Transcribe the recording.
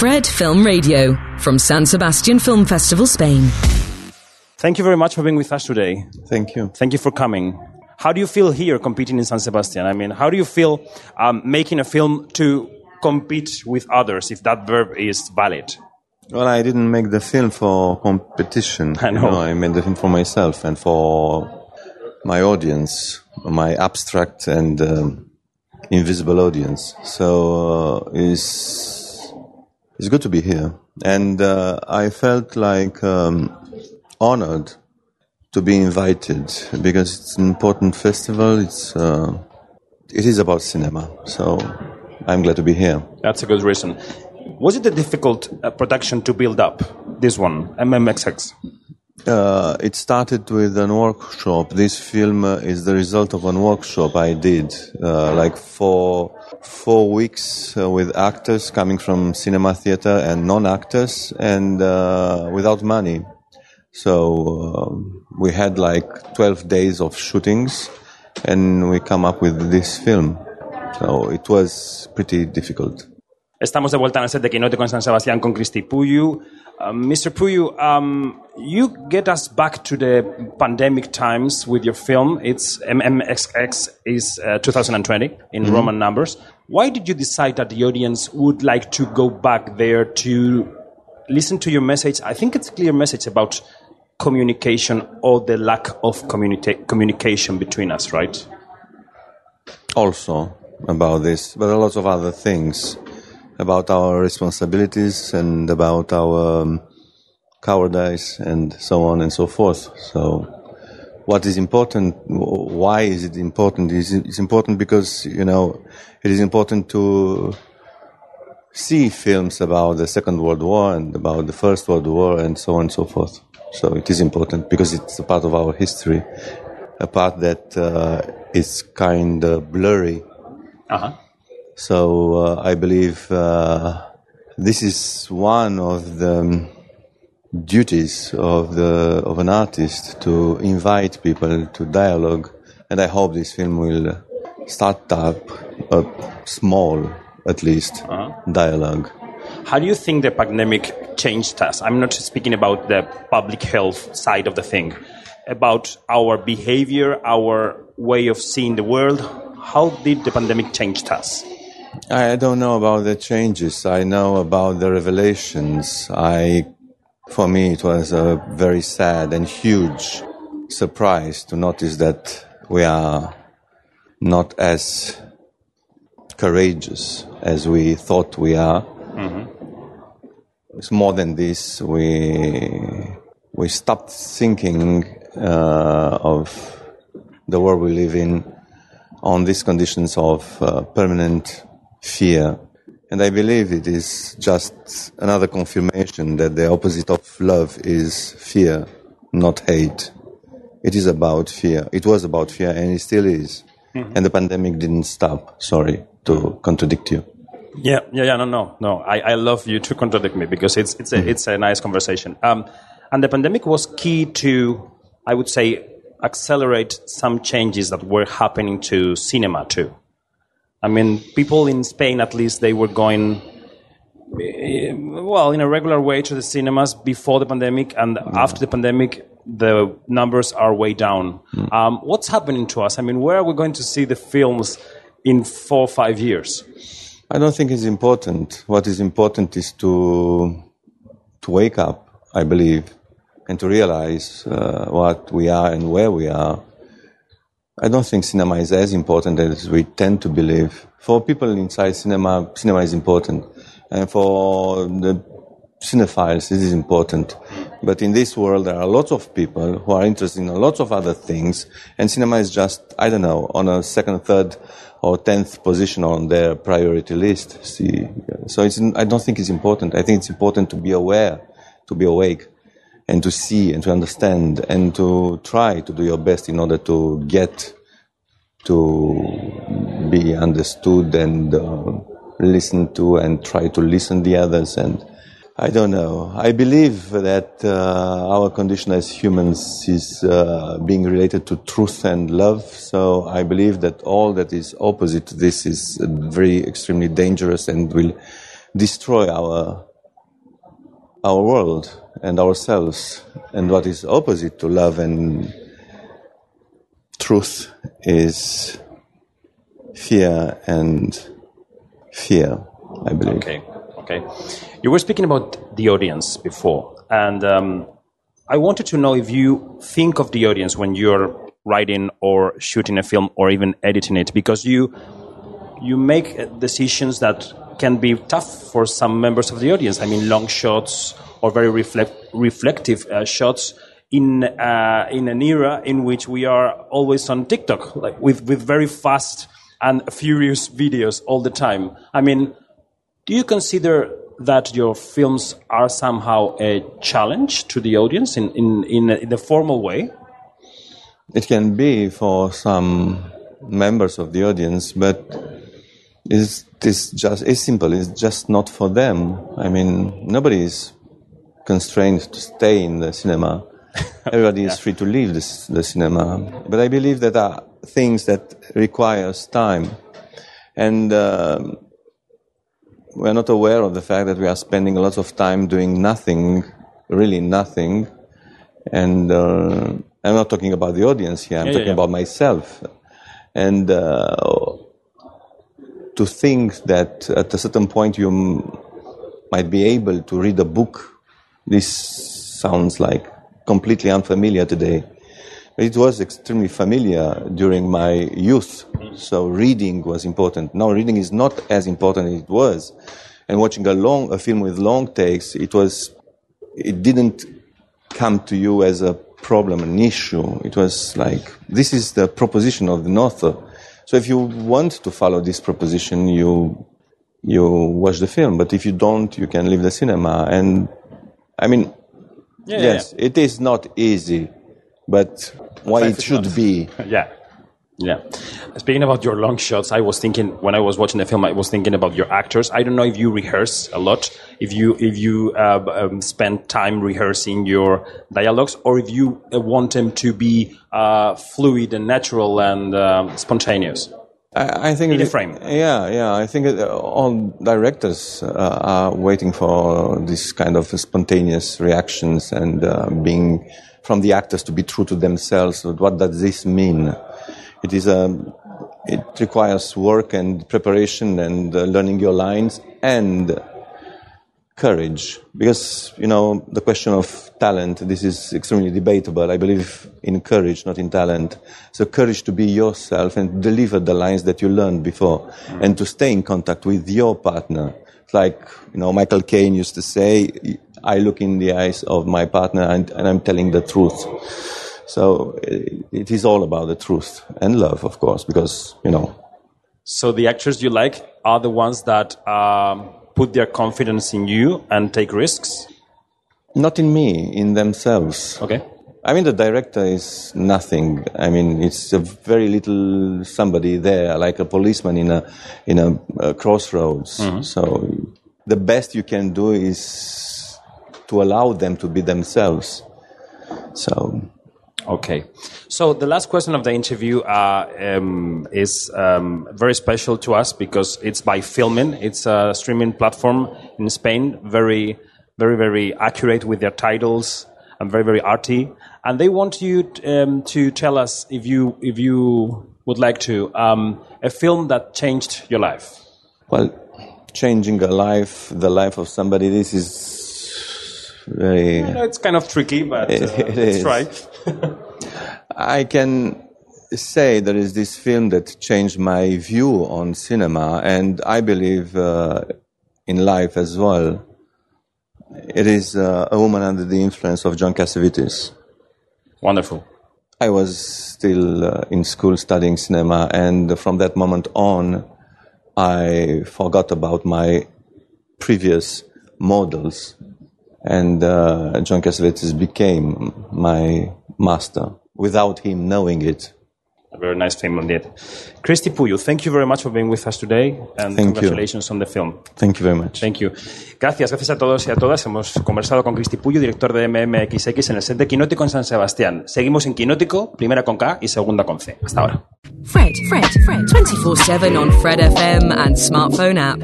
Fred Film Radio from San Sebastian Film Festival, Spain. Thank you very much for being with us today. Thank you. Thank you for coming. How do you feel here competing in San Sebastian? I mean, how do you feel um, making a film to compete with others, if that verb is valid? Well, I didn't make the film for competition. I know. You know, I made the film for myself and for my audience, my abstract and um, invisible audience. So uh, it's it's good to be here, and uh, I felt like um, honored to be invited because it's an important festival. It's uh, it is about cinema, so I'm glad to be here. That's a good reason. Was it a difficult uh, production to build up? This one, MMXX. Uh, it started with an workshop. This film uh, is the result of a workshop I did, uh, like for four weeks uh, with actors coming from cinema theater and non-actors, and uh, without money. So um, we had like 12 days of shootings, and we come up with this film. So it was pretty difficult. Estamos de vuelta en el set de Quinote con San Sebastián con Cristi Puiu. Um, Mr. Puiu, um, you get us back to the pandemic times with your film. It's MMXX is uh, 2020 in Roman numbers. Why did you decide that the audience would like to go back there to listen to your message? I think it's a clear message about communication or the lack of communica- communication between us, right? also about this, but a lot of other things about our responsibilities and about our um, cowardice and so on and so forth. So, what is important? Why is it important? It's important because you know it is important to see films about the Second World War and about the First World War and so on and so forth. So it is important because it's a part of our history, a part that uh, is kind of blurry. Uh-huh. So uh, I believe uh, this is one of the um, duties of the of an artist to invite people to dialogue, and I hope this film will start up a small, at least, dialogue. How do you think the pandemic changed us? I'm not speaking about the public health side of the thing, about our behavior, our way of seeing the world. How did the pandemic change us? I don't know about the changes. I know about the revelations. I, for me, it was a very sad and huge surprise to notice that we are not as courageous as we thought we are. It's more than this. We we stopped thinking uh, of the world we live in on these conditions of uh, permanent fear. And I believe it is just another confirmation that the opposite of love is fear, not hate. It is about fear. It was about fear and it still is. And the pandemic didn't stop. Sorry to contradict you. Yeah, yeah, yeah. No, no, no. I, I love you to contradict me because it's it's a it's a nice conversation. Um, and the pandemic was key to, I would say, accelerate some changes that were happening to cinema too. I mean, people in Spain, at least, they were going, eh, well, in a regular way to the cinemas before the pandemic, and after the pandemic, the numbers are way down. Um, what's happening to us? I mean, where are we going to see the films in four or five years? I don't think it's important. What is important is to to wake up, I believe, and to realize uh, what we are and where we are. I don't think cinema is as important as we tend to believe. For people inside cinema, cinema is important, and for the cinephiles, it is important. But in this world, there are lots of people who are interested in a lot of other things, and cinema is just, I don't know, on a second, third, or tenth position on their priority list. See, so I don't think it's important. I think it's important to be aware, to be awake, and to see and to understand and to try to do your best in order to get to be understood and uh, listened to and try to listen to the others and I don't know. I believe that uh, our condition as humans is uh, being related to truth and love. So I believe that all that is opposite to this is very extremely dangerous and will destroy our our world and ourselves. And what is opposite to love and truth is fear and fear, I believe. Okay, okay. You were speaking about the audience before, and um, I wanted to know if you think of the audience when you're writing or shooting a film or even editing it, because you you make decisions that can be tough for some members of the audience. I mean, long shots or very reflect, reflective uh, shots in uh, in an era in which we are always on TikTok, like with with very fast and furious videos all the time. I mean, do you consider that your films are somehow a challenge to the audience in in in in a formal way? It can be for some members of the audience, but it's, it's just it's simple. It's just not for them. I mean, nobody is constrained to stay in the cinema. Everybody is free to leave the, the cinema. But I believe that there are things that requires time, and um, we're not aware of the fact that we are spending a lot of time doing nothing, really nothing. And uh, I'm not talking about the audience here. I'm Yeah, yeah, talking yeah. about myself. And uh, to think that at a certain point you m- might be able to read a book, this sounds like completely unfamiliar today. But it was extremely familiar during my youth. So reading was important. Now reading is not as important as it was. And watching a long, a film with long takes, it was, it didn't come to you as a problem, an issue. It was like, this is the proposition of the author. So if you want to follow this proposition, you, you watch the film. But if you don't, you can leave the cinema. And I mean, Yeah, yeah, yes, it is not easy, but why it should not. be. Yeah. Yeah. Speaking about your long shots, I was thinking when I was watching the film, I was thinking about your actors. I don't know if you rehearse a lot, if you if you uh, um, spend time rehearsing your dialogues, or if you uh, want them to be uh, fluid and natural and um, spontaneous. I, I think In it- frame. Yeah, yeah. I think that all directors uh, are waiting for this kind of spontaneous reactions and uh, being from the actors to be true to themselves. What does this mean? It is a. It requires work and preparation and uh, learning your lines and courage. Because you know the question of talent this is extremely debatable. I believe in courage not in talent. So courage to be yourself and deliver the lines that you learned before and to stay in contact with your partner. Like you know michael caine used to say i look in the eyes of my partner and, and i'm telling the truth so it, it is all about the truth and love of course because you know So the actors you like are the ones that um, put their confidence in you and take risks. not in me in themselves Okay. I mean, the director is nothing. I mean, it's a very little somebody there, like a policeman in a in a, uh crossroads. So the best you can do is to allow them to be themselves. So Okay. So the last question of the interview uh, um, is um, very special to us because it's by Filmin. It's a streaming platform in Spain, very, very, very accurate with their titles and very, very arty. And they want you t- um, to tell us if you, if you would like to, um, a film that changed your life. Well, changing a life, the life of somebody, this is very. Know it's kind of tricky, but uh, It let's is. try. I can say there is this film that changed my view on cinema, and I believe uh, in life as well. It is uh, A Woman Under the Influence of John Cassavetes. Wonderful. I was still uh, in school studying cinema, and from that moment on, I forgot about my previous models, and uh, John Cassavetes became my master without him knowing it. A very nice film indeed. Cristi Puiu, thank you very much for being with us today, and Thank you. congratulations on the film. Thank you very much. Thank you. Gracias, gracias a todos y a todas. Hemos conversado con Cristi Puiu, director de MMXX en el set de Kinótico en San Sebastián. Seguimos en Kinótico, primera con K y segunda con C. Hasta ahora. Fred, Fred, Fred, 24 7 on Fred FM and smartphone app.